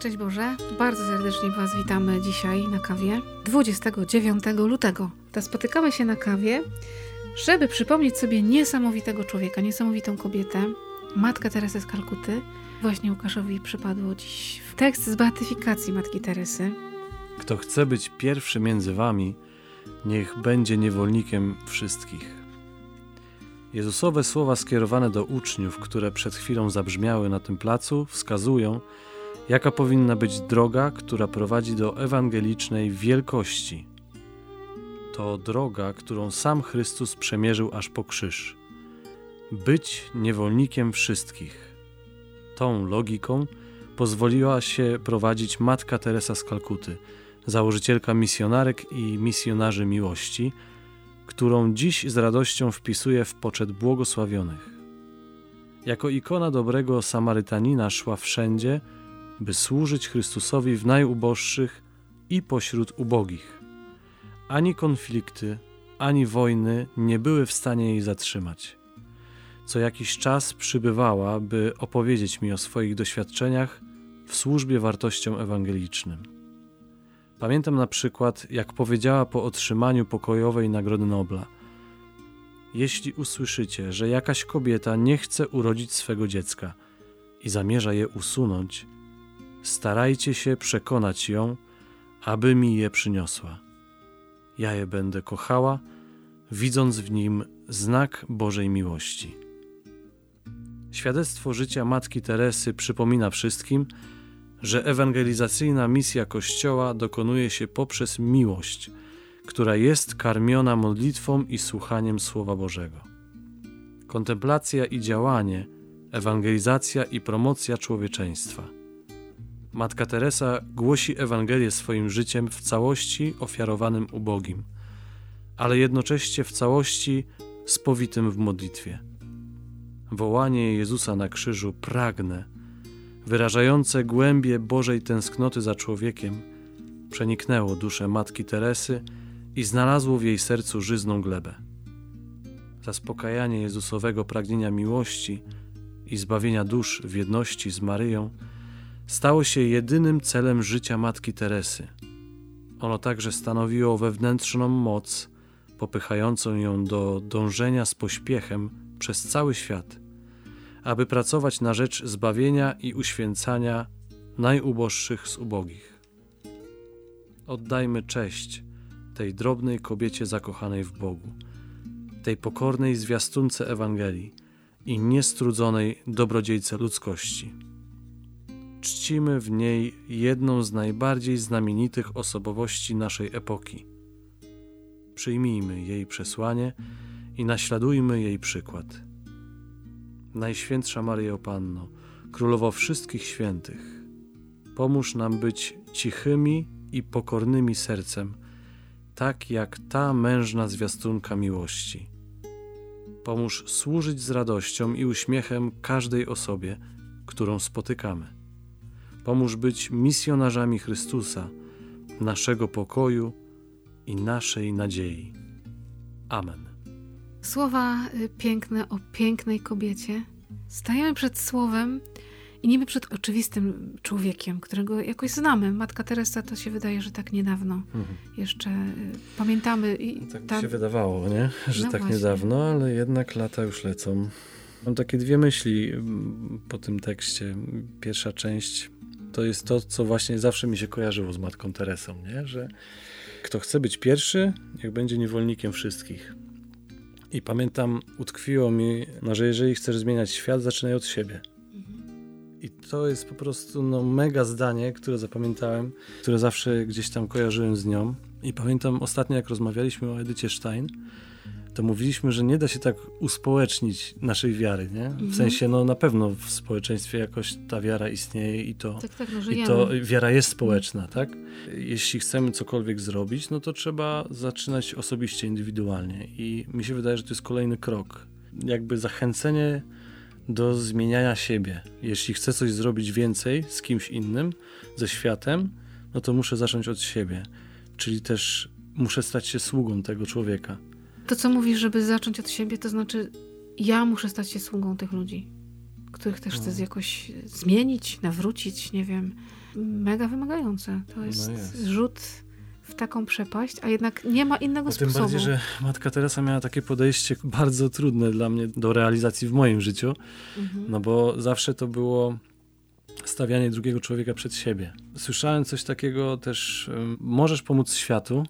Szczęść Boże, bardzo serdecznie Was witamy dzisiaj na kawie 29 lutego. To spotykamy się na kawie, żeby przypomnieć sobie niesamowitego człowieka, niesamowitą kobietę, Matkę Teresę z Kalkuty. Właśnie Łukaszowi przypadło dziś tekst z beatyfikacji Matki Teresy. Kto chce być pierwszy między wami, niech będzie niewolnikiem wszystkich. Jezusowe słowa skierowane do uczniów, które przed chwilą zabrzmiały na tym placu, wskazują, Jaka powinna być droga, która prowadzi do ewangelicznej wielkości? To droga, którą sam Chrystus przemierzył aż po krzyż. Być niewolnikiem wszystkich. Tą logiką pozwoliła się prowadzić matka Teresa z Kalkuty, założycielka misjonarek i misjonarzy miłości, którą dziś z radością wpisuje w poczet błogosławionych. Jako ikona dobrego Samarytanina szła wszędzie, by służyć Chrystusowi w najuboższych i pośród ubogich. Ani konflikty, ani wojny nie były w stanie jej zatrzymać. Co jakiś czas przybywała, by opowiedzieć mi o swoich doświadczeniach w służbie wartościom ewangelicznym. Pamiętam na przykład, jak powiedziała po otrzymaniu pokojowej Nagrody Nobla: Jeśli usłyszycie, że jakaś kobieta nie chce urodzić swego dziecka i zamierza je usunąć, starajcie się przekonać ją, aby mi je przyniosła. Ja je będę kochała, widząc w nim znak Bożej miłości. Świadectwo życia Matki Teresy przypomina wszystkim, że ewangelizacyjna misja Kościoła dokonuje się poprzez miłość, która jest karmiona modlitwą i słuchaniem Słowa Bożego. Kontemplacja i działanie, ewangelizacja i promocja człowieczeństwa – Matka Teresa głosi Ewangelię swoim życiem w całości ofiarowanym ubogim, ale jednocześnie w całości spowitym w modlitwie. Wołanie Jezusa na krzyżu pragnę, wyrażające głębie Bożej tęsknoty za człowiekiem, przeniknęło duszę Matki Teresy i znalazło w jej sercu żyzną glebę. Zaspokajanie Jezusowego pragnienia miłości i zbawienia dusz w jedności z Maryją – stało się jedynym celem życia Matki Teresy. Ono także stanowiło wewnętrzną moc, popychającą ją do dążenia z pośpiechem przez cały świat, aby pracować na rzecz zbawienia i uświęcania najuboższych z ubogich. Oddajmy cześć tej drobnej kobiecie zakochanej w Bogu, tej pokornej zwiastunce Ewangelii i niestrudzonej dobrodziejce ludzkości czcimy w niej jedną z najbardziej znamienitych osobowości naszej epoki. Przyjmijmy jej przesłanie i naśladujmy jej przykład. Najświętsza Maryjo Panno, Królowo wszystkich świętych, pomóż nam być cichymi i pokornymi sercem, tak jak ta mężna zwiastunka miłości. Pomóż służyć z radością i uśmiechem każdej osobie, którą spotykamy. Pomóż być misjonarzami Chrystusa, naszego pokoju i naszej nadziei. Amen. Słowa y, piękne o pięknej kobiecie. Stajemy przed słowem i niby przed oczywistym człowiekiem, którego jakoś znamy. Matka Teresa to się wydaje, że tak niedawno mhm. jeszcze y, pamiętamy. I tak ta... mi się wydawało, nie? że no tak właśnie. niedawno, ale jednak lata już lecą. Mam takie dwie myśli mm, po tym tekście. Pierwsza część to jest to, co właśnie zawsze mi się kojarzyło z Matką Teresą, nie? że kto chce być pierwszy, niech będzie niewolnikiem wszystkich. I pamiętam, utkwiło mi, no, że jeżeli chcesz zmieniać świat, zaczynaj od siebie. I to jest po prostu no, mega zdanie, które zapamiętałem, które zawsze gdzieś tam kojarzyłem z nią. I pamiętam ostatnio, jak rozmawialiśmy o Edycie Stein, to mówiliśmy, że nie da się tak uspołecznić naszej wiary, nie? W mhm. sensie, no na pewno w społeczeństwie jakoś ta wiara istnieje i to, tak, tak, no, i to wiara jest społeczna, tak? Jeśli chcemy cokolwiek zrobić, no to trzeba zaczynać osobiście, indywidualnie i mi się wydaje, że to jest kolejny krok. Jakby zachęcenie do zmieniania siebie. Jeśli chcę coś zrobić więcej z kimś innym, ze światem, no to muszę zacząć od siebie. Czyli też muszę stać się sługą tego człowieka. To, co mówisz, żeby zacząć od siebie, to znaczy ja muszę stać się sługą tych ludzi, których też chcę no. jakoś zmienić, nawrócić, nie wiem. Mega wymagające. To jest, no jest. rzut w taką przepaść, a jednak nie ma innego no, sposobu. Tym bardziej, że matka Teresa miała takie podejście bardzo trudne dla mnie do realizacji w moim życiu, mhm. no bo zawsze to było stawianie drugiego człowieka przed siebie. Słyszałem coś takiego też, możesz pomóc światu,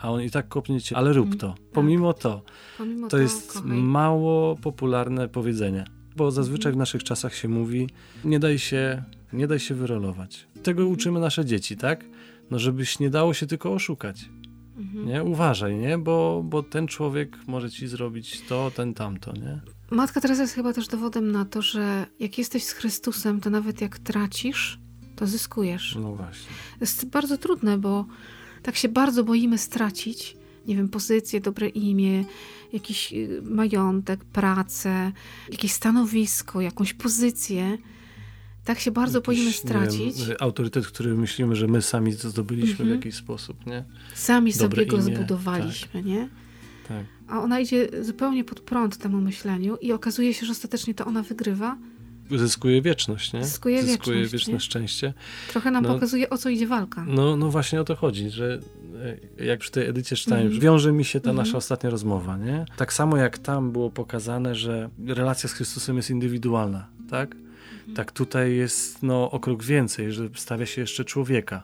a on i tak kopnie cię, ale rób mm, to. Tak. Pomimo to. Pomimo to, to jest kochaj. mało popularne powiedzenie, bo zazwyczaj w mhm. naszych czasach się mówi, nie daj się, nie daj się wyrolować. Tego uczymy nasze dzieci, tak? No żebyś nie dało się tylko oszukać. Mhm. Nie? Uważaj, nie? Bo, bo ten człowiek może ci zrobić to, ten tamto, nie? Matka Teresa jest chyba też dowodem na to, że jak jesteś z Chrystusem, to nawet jak tracisz, to zyskujesz. No właśnie. Jest bardzo trudne, bo tak się bardzo boimy stracić, nie wiem, pozycję, dobre imię, jakiś y, majątek, pracę, jakieś stanowisko, jakąś pozycję. Tak się bardzo jakiś, boimy stracić. Wiem, autorytet, który myślimy, że my sami zdobyliśmy w mhm. jakiś sposób, nie? Sami dobre sobie go zbudowaliśmy, tak. nie? Tak. A ona idzie zupełnie pod prąd temu myśleniu i okazuje się, że ostatecznie to ona wygrywa, zyskuje wieczność, nie? Zyskuje, zyskuje wieczność, wieczne nie? szczęście. Trochę nam no, pokazuje, o co idzie walka. No, no właśnie o to chodzi, że e, jak przy tej edycie czytałem, mm. wiąże mi się ta mm. nasza ostatnia rozmowa, nie? Tak samo jak tam było pokazane, że relacja z Chrystusem jest indywidualna, tak? Mm. Tak tutaj jest no, o krok więcej, że stawia się jeszcze człowieka.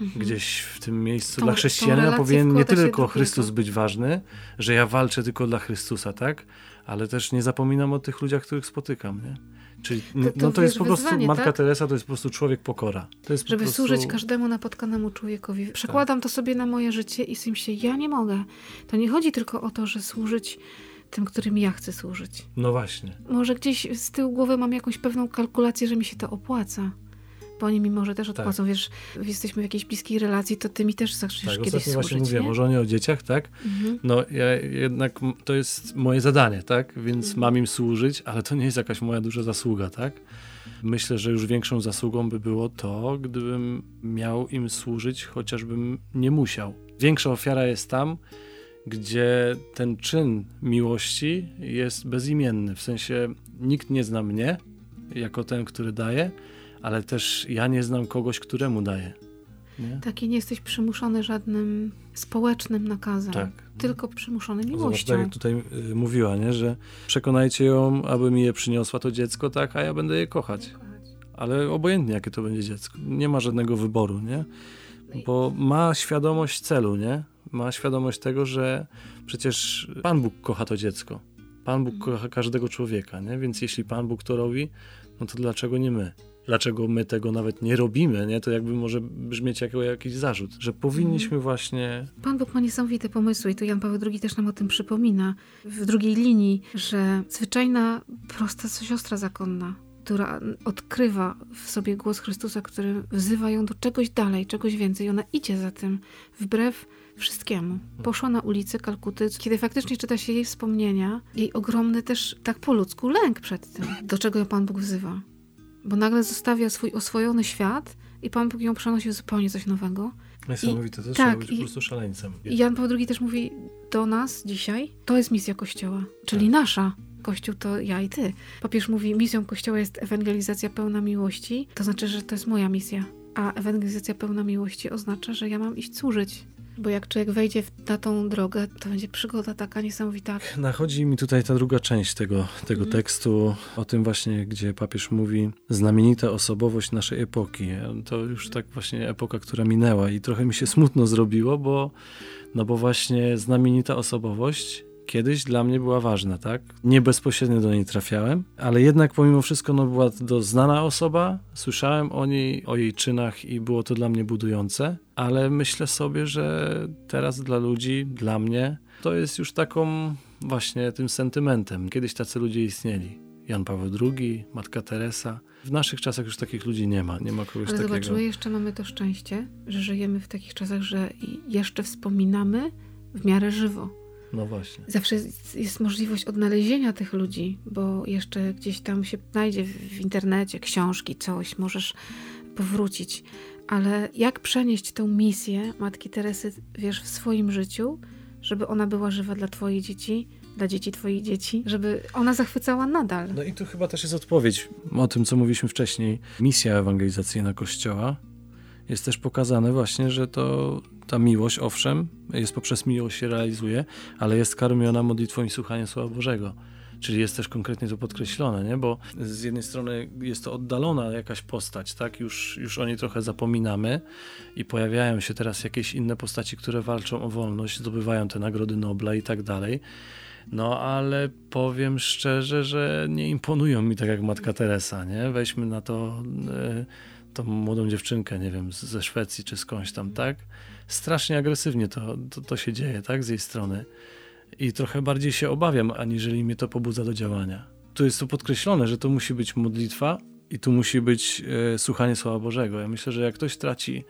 Mhm. Gdzieś w tym miejscu tą, dla chrześcijanina powinien nie tylko Chrystus być ważny, że ja walczę tylko dla Chrystusa, tak? Ale też nie zapominam o tych ludziach, których spotykam, nie? Czyli to, to, no to jest po prostu, Matka tak? Teresa to jest po prostu człowiek pokora. Żeby prostu... służyć każdemu napotkanemu człowiekowi. Przekładam tak. to sobie na moje życie i z się, ja nie mogę. To nie chodzi tylko o to, że służyć tym, którym ja chcę służyć. No właśnie. Może gdzieś z tyłu głowy mam jakąś pewną kalkulację, że mi się to opłaca bo oni mi może też odpłacą. Tak. Wiesz, jesteśmy w jakiejś bliskiej relacji, to ty mi też zaczniesz tak, kiedyś służyć. właśnie mówię, może nie o dzieciach, tak? Mhm. No ja jednak, to jest moje zadanie, tak? Więc mhm. mam im służyć, ale to nie jest jakaś moja duża zasługa, tak? Myślę, że już większą zasługą by było to, gdybym miał im służyć, chociażbym nie musiał. Większa ofiara jest tam, gdzie ten czyn miłości jest bezimienny. W sensie nikt nie zna mnie jako ten, który daje, ale też ja nie znam kogoś, któremu daję. Nie? Taki nie jesteś przymuszony żadnym społecznym nakazem, tak. tylko przymuszony miłością. Zobacz, tak jak tutaj y, mówiła, nie? że przekonajcie ją, aby mi je przyniosła to dziecko, tak, a ja będę je kochać. Ale obojętnie, jakie to będzie dziecko. Nie ma żadnego wyboru, nie? Bo ma świadomość celu, nie? Ma świadomość tego, że przecież Pan Bóg kocha to dziecko. Pan Bóg mhm. kocha każdego człowieka, nie? Więc jeśli Pan Bóg to robi, no to dlaczego nie my? Dlaczego my tego nawet nie robimy, nie? to jakby może brzmieć jako jakiś zarzut, że powinniśmy mhm. właśnie... Pan Bóg ma niesamowite pomysły i to Jan Paweł II też nam o tym przypomina w drugiej linii, że zwyczajna, prosta siostra zakonna, która odkrywa w sobie głos Chrystusa, który wzywa ją do czegoś dalej, czegoś więcej. Ona idzie za tym wbrew wszystkiemu. Mhm. Poszła na ulicę Kalkuty, kiedy faktycznie czyta się jej wspomnienia, jej ogromny też tak po ludzku lęk przed tym, do czego ją Pan Bóg wzywa bo nagle zostawia swój oswojony świat i Pan Bóg ją przenosi zupełnie coś nowego. Niesamowite, to tak, trzeba być po prostu szaleńcem. I Jan Paweł II też mówi do nas dzisiaj, to jest misja Kościoła, czyli tak. nasza. Kościół to ja i ty. Papież mówi, misją Kościoła jest ewangelizacja pełna miłości, to znaczy, że to jest moja misja. A ewangelizacja pełna miłości oznacza, że ja mam iść służyć Bo jak człowiek wejdzie na tą drogę, to będzie przygoda taka niesamowita. Nachodzi mi tutaj ta druga część tego, tego mm. tekstu, o tym właśnie, gdzie papież mówi znamienita osobowość naszej epoki. To już tak właśnie epoka, która minęła i trochę mi się smutno zrobiło, bo, no bo właśnie znamienita osobowość kiedyś dla mnie była ważna, tak? Nie bezpośrednio do niej trafiałem, ale jednak pomimo wszystko no, była to znana osoba, słyszałem o niej, o jej czynach i było to dla mnie budujące, ale myślę sobie, że teraz dla ludzi, dla mnie, to jest już taką właśnie tym sentymentem. Kiedyś tacy ludzie istnieli. Jan Paweł II, Matka Teresa. W naszych czasach już takich ludzi nie ma, nie ma kogoś Ale takiego. zobacz, my jeszcze mamy to szczęście, że żyjemy w takich czasach, że jeszcze wspominamy w miarę żywo no właśnie. Zawsze jest możliwość odnalezienia tych ludzi, bo jeszcze gdzieś tam się znajdzie w internecie książki, coś, możesz powrócić. Ale jak przenieść tę misję Matki Teresy, wiesz, w swoim życiu, żeby ona była żywa dla Twoich dzieci, dla dzieci Twoich dzieci, żeby ona zachwycała nadal. No i tu chyba też jest odpowiedź o tym, co mówiliśmy wcześniej. Misja ewangelizacyjna Kościoła jest też pokazane właśnie, że to ta miłość, owszem, jest poprzez miłość się realizuje, ale jest karmiona modlitwą i słuchaniem Słowa Bożego. Czyli jest też konkretnie to podkreślone, nie? bo z jednej strony jest to oddalona jakaś postać, tak? Już, już o niej trochę zapominamy i pojawiają się teraz jakieś inne postaci, które walczą o wolność, zdobywają te nagrody Nobla i tak dalej. No ale powiem szczerze, że nie imponują mi tak jak Matka Teresa, nie? Weźmy na to y, tą młodą dziewczynkę, nie wiem, ze Szwecji czy skądś tam, tak? strasznie agresywnie to, to, to się dzieje, tak, z jej strony. I trochę bardziej się obawiam, aniżeli mnie to pobudza do działania. Tu jest to podkreślone, że to musi być modlitwa i tu musi być e, słuchanie Słowa Bożego. Ja myślę, że jak ktoś traci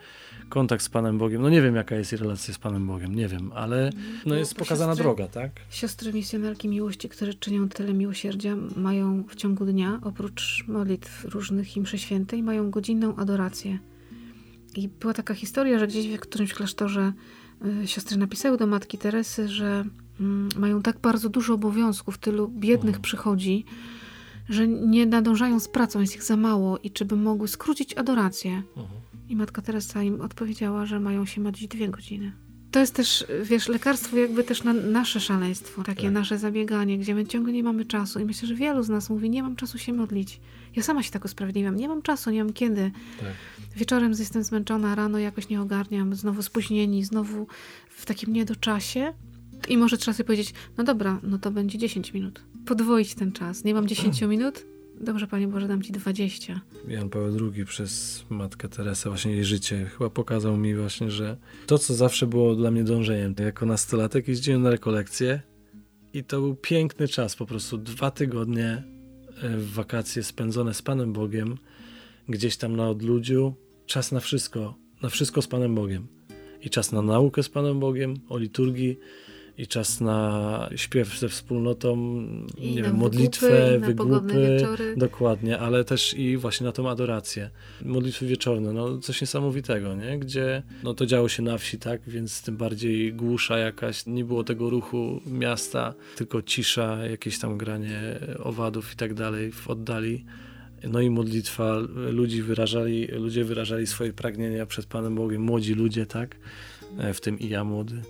kontakt z Panem Bogiem, no nie wiem jaka jest relacja z Panem Bogiem, nie wiem, ale no jest pokazana siostry, droga, tak? Siostry misjonarki miłości, które czynią tyle miłosierdzia, mają w ciągu dnia, oprócz modlitw różnych im świętej, mają godzinną adorację i była taka historia, że gdzieś w którymś klasztorze y, siostry napisały do matki Teresy, że mm, mają tak bardzo dużo obowiązków, tylu biednych mhm. przychodzi, że nie nadążają z pracą, jest ich za mało i czy by mogły skrócić adorację. Mhm. I matka Teresa im odpowiedziała, że mają się modlić dwie godziny to jest też, wiesz, lekarstwo jakby też na nasze szaleństwo, takie tak. nasze zabieganie, gdzie my ciągle nie mamy czasu. I myślę, że wielu z nas mówi, nie mam czasu się modlić. Ja sama się tak usprawiedliwiam, nie mam czasu, nie mam kiedy. Tak. Wieczorem jestem zmęczona, rano jakoś nie ogarniam, znowu spóźnieni, znowu w takim niedoczasie. I może trzeba sobie powiedzieć, no dobra, no to będzie 10 minut. Podwoić ten czas. Nie mam 10 minut, Dobrze, Panie Boże, dam Ci 20. Jan Paweł II przez Matkę Teresę, właśnie jej życie, chyba pokazał mi właśnie, że to, co zawsze było dla mnie dążeniem, jako nastolatek jeździłem na rekolekcje i to był piękny czas, po prostu dwa tygodnie e, w wakacje spędzone z Panem Bogiem, gdzieś tam na odludziu, czas na wszystko, na wszystko z Panem Bogiem. I czas na naukę z Panem Bogiem, o liturgii, i czas na śpiew ze wspólnotą, I nie wiem, modlitwę, wygłupy, dokładnie, ale też i właśnie na tą adorację. Modlitwy wieczorne, no coś niesamowitego, nie? Gdzie no to działo się na wsi, tak, więc tym bardziej głusza jakaś, nie było tego ruchu miasta, tylko cisza, jakieś tam granie owadów i tak dalej w oddali. No i modlitwa, ludzi wyrażali, ludzie wyrażali swoje pragnienia przed Panem Bogiem, młodzi ludzie, tak, e, w tym i ja młody.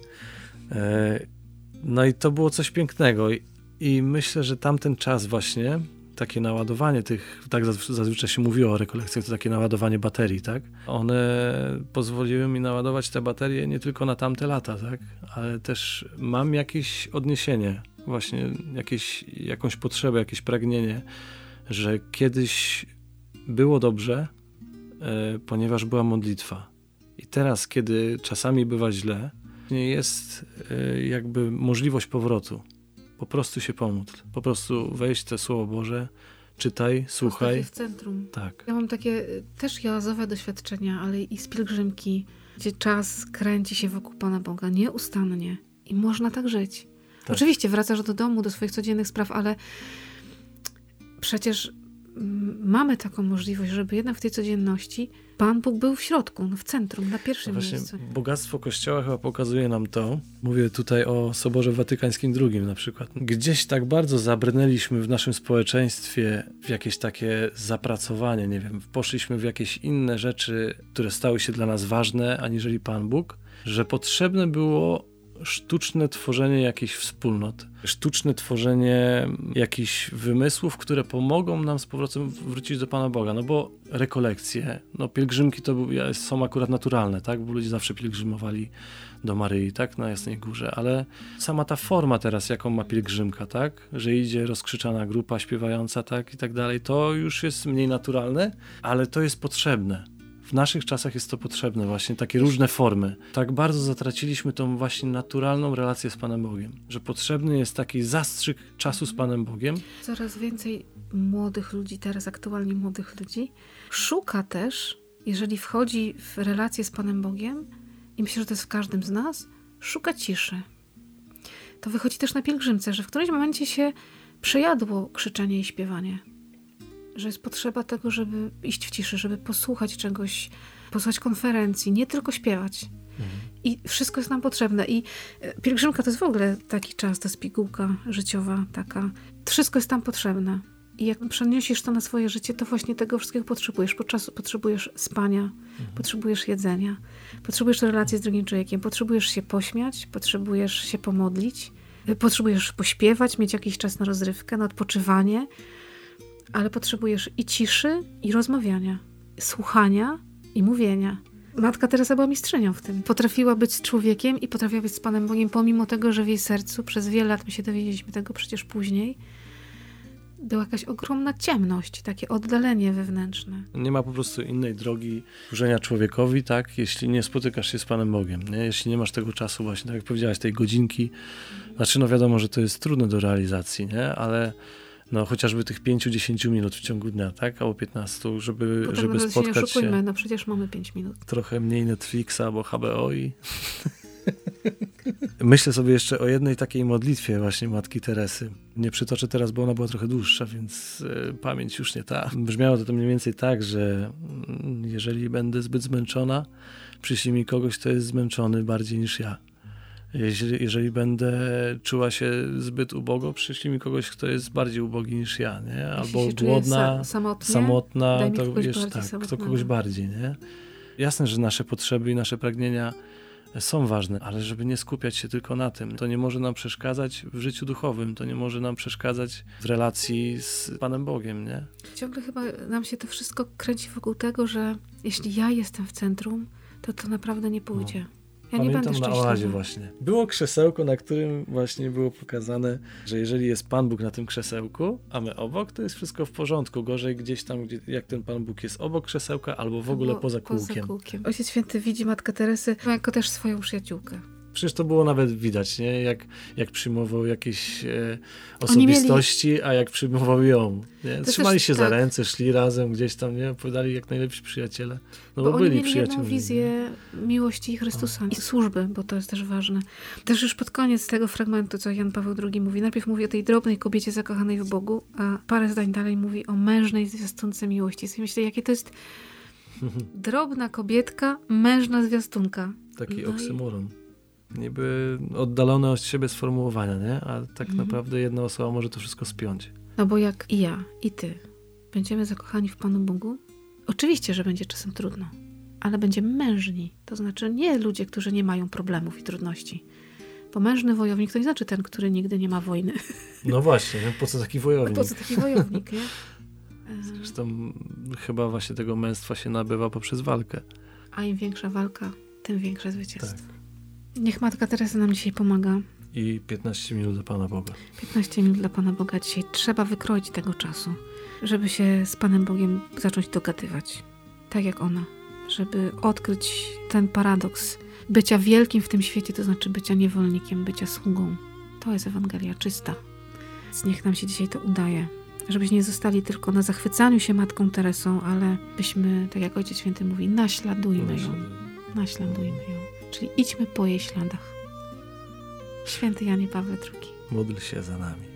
No i to było coś pięknego I, i myślę, że tamten czas właśnie, takie naładowanie tych, tak zazwyczaj się mówiło o rekolekcjach, to takie naładowanie baterii, tak? One pozwoliły mi naładować te baterie nie tylko na tamte lata, tak? Ale też mam jakieś odniesienie, właśnie jakieś, jakąś potrzebę, jakieś pragnienie, że kiedyś było dobrze, e, ponieważ była modlitwa. I teraz, kiedy czasami bywa źle, jest e, jakby możliwość powrotu. Po prostu się pomóc. Po prostu wejść w te Słowo Boże, czytaj, słuchaj. w centrum. Tak. Ja mam takie e, też jazowe doświadczenia, ale i z pielgrzymki, gdzie czas kręci się wokół Pana Boga nieustannie i można tak żyć. Tak. Oczywiście wracasz do domu, do swoich codziennych spraw, ale przecież mamy taką możliwość, żeby jednak w tej codzienności Pan Bóg był w środku, no w centrum, na pierwszym no Właśnie miejscu. Bogactwo Kościoła chyba pokazuje nam to. Mówię tutaj o Soborze Watykańskim II na przykład. Gdzieś tak bardzo zabrnęliśmy w naszym społeczeństwie w jakieś takie zapracowanie, nie wiem, poszliśmy w jakieś inne rzeczy, które stały się dla nas ważne, aniżeli Pan Bóg, że potrzebne było sztuczne tworzenie jakichś wspólnot, sztuczne tworzenie jakichś wymysłów, które pomogą nam z powrotem wrócić do Pana Boga. No bo rekolekcje, no pielgrzymki to są akurat naturalne, tak? Bo ludzie zawsze pielgrzymowali do Maryi, tak? Na Jasnej Górze, ale sama ta forma teraz, jaką ma pielgrzymka, tak? Że idzie rozkrzyczana grupa śpiewająca, tak? I tak dalej, to już jest mniej naturalne, ale to jest potrzebne w naszych czasach jest to potrzebne, właśnie takie różne formy. Tak bardzo zatraciliśmy tą właśnie naturalną relację z Panem Bogiem, że potrzebny jest taki zastrzyk czasu z Panem Bogiem. Coraz więcej młodych ludzi, teraz aktualnie młodych ludzi, szuka też, jeżeli wchodzi w relację z Panem Bogiem, i myślę, że to jest w każdym z nas, szuka ciszy. To wychodzi też na pielgrzymce, że w którymś momencie się przejadło krzyczenie i śpiewanie że jest potrzeba tego, żeby iść w ciszy, żeby posłuchać czegoś, posłuchać konferencji, nie tylko śpiewać. Mhm. I wszystko jest nam potrzebne. I e, pielgrzymka to jest w ogóle taki czas, to jest pigułka życiowa taka. Wszystko jest tam potrzebne. I jak przeniesiesz to na swoje życie, to właśnie tego wszystkiego potrzebujesz. Po czasu potrzebujesz spania, mhm. potrzebujesz jedzenia, potrzebujesz relacji z drugim człowiekiem, potrzebujesz się pośmiać, potrzebujesz się pomodlić, potrzebujesz pośpiewać, mieć jakiś czas na rozrywkę, na odpoczywanie, ale potrzebujesz i ciszy, i rozmawiania, słuchania i mówienia. Matka Teresa była mistrzynią w tym. Potrafiła być człowiekiem i potrafiła być z Panem Bogiem, pomimo tego, że w jej sercu przez wiele lat, my się dowiedzieliśmy tego przecież później, była jakaś ogromna ciemność, takie oddalenie wewnętrzne. Nie ma po prostu innej drogi służenia człowiekowi, tak, jeśli nie spotykasz się z Panem Bogiem, nie? jeśli nie masz tego czasu właśnie, tak jak powiedziałaś, tej godzinki. Znaczy, no wiadomo, że to jest trudne do realizacji, nie? ale no chociażby tych 5-10 minut w ciągu dnia, tak? Albo 15, żeby, Potem żeby spotkać się. Nie oszukujmy, no przecież mamy 5 minut. Trochę mniej Netflixa albo HBO i... Myślę sobie jeszcze o jednej takiej modlitwie właśnie Matki Teresy. Nie przytoczę teraz, bo ona była trochę dłuższa, więc y, pamięć już nie ta. Brzmiało to mniej więcej tak, że y, jeżeli będę zbyt zmęczona, przyślij mi kogoś, kto jest zmęczony bardziej niż ja. Jeżeli, jeżeli będę czuła się zbyt ubogo, przyszli mi kogoś, kto jest bardziej ubogi niż ja, nie? Albo głodna, samotna, to wiesz, tak, kto kogoś bardziej, nie? Jasne, że nasze potrzeby i nasze pragnienia są ważne, ale żeby nie skupiać się tylko na tym. To nie może nam przeszkadzać w życiu duchowym, to nie może nam przeszkadzać w relacji z Panem Bogiem, nie? Ciągle chyba nam się to wszystko kręci wokół tego, że jeśli ja jestem w centrum, to to naprawdę nie pójdzie. No. Ja Pamiętam na oazie właśnie. Było krzesełko, na którym właśnie było pokazane, że jeżeli jest Pan Bóg na tym krzesełku, a my obok, to jest wszystko w porządku. Gorzej gdzieś tam, gdzie, jak ten Pan Bóg jest obok krzesełka, albo w ogóle albo poza kółkiem. Poza kółkiem. Ojciec Święty widzi Matkę Teresy jako też swoją przyjaciółkę. Przecież to było nawet widać, nie? Jak, jak przyjmował jakieś e, osobistości, mieli... a jak przyjmował ją. Nie? Trzymali też, się tak. za ręce, szli razem gdzieś tam, nie? Opowiadali jak najlepsi przyjaciele. No bo, bo byli mieli jedną wizję miłości Chrystusa o. i służby, bo to jest też ważne. Też już pod koniec tego fragmentu, co Jan Paweł II mówi, najpierw mówi o tej drobnej kobiecie zakochanej w Bogu, a parę zdań dalej mówi o mężnej zwiastunce miłości. I myślę, jakie to jest drobna kobietka, mężna zwiastunka. Taki no oksymoron. I niby oddalone od siebie sformułowania, nie? A tak mhm. naprawdę jedna osoba może to wszystko spiąć. No bo jak i ja, i ty będziemy zakochani w Panu Bogu, oczywiście, że będzie czasem trudno, ale będziemy mężni. To znaczy nie ludzie, którzy nie mają problemów i trudności. Bo mężny wojownik to nie znaczy ten, który nigdy nie ma wojny. No właśnie, no po co taki wojownik? Po co taki wojownik, nie? Zresztą chyba właśnie tego męstwa się nabywa poprzez walkę. A im większa walka, tym większe zwycięstwo. Tak. Niech Matka Teresa nam dzisiaj pomaga. I 15 minut dla Pana Boga. 15 minut dla Pana Boga dzisiaj. Trzeba wykroić tego czasu, żeby się z Panem Bogiem zacząć dogadywać. Tak jak ona. Żeby odkryć ten paradoks bycia wielkim w tym świecie, to znaczy bycia niewolnikiem, bycia sługą. To jest Ewangelia czysta. Więc niech nam się dzisiaj to udaje. Żebyśmy nie zostali tylko na zachwycaniu się Matką Teresą, ale byśmy, tak jak Ojciec Święty mówi, naśladujmy ją. Naśladujmy ją. Czyli idźmy po jej śladach. Święty Janie Paweł II. Módl się za nami.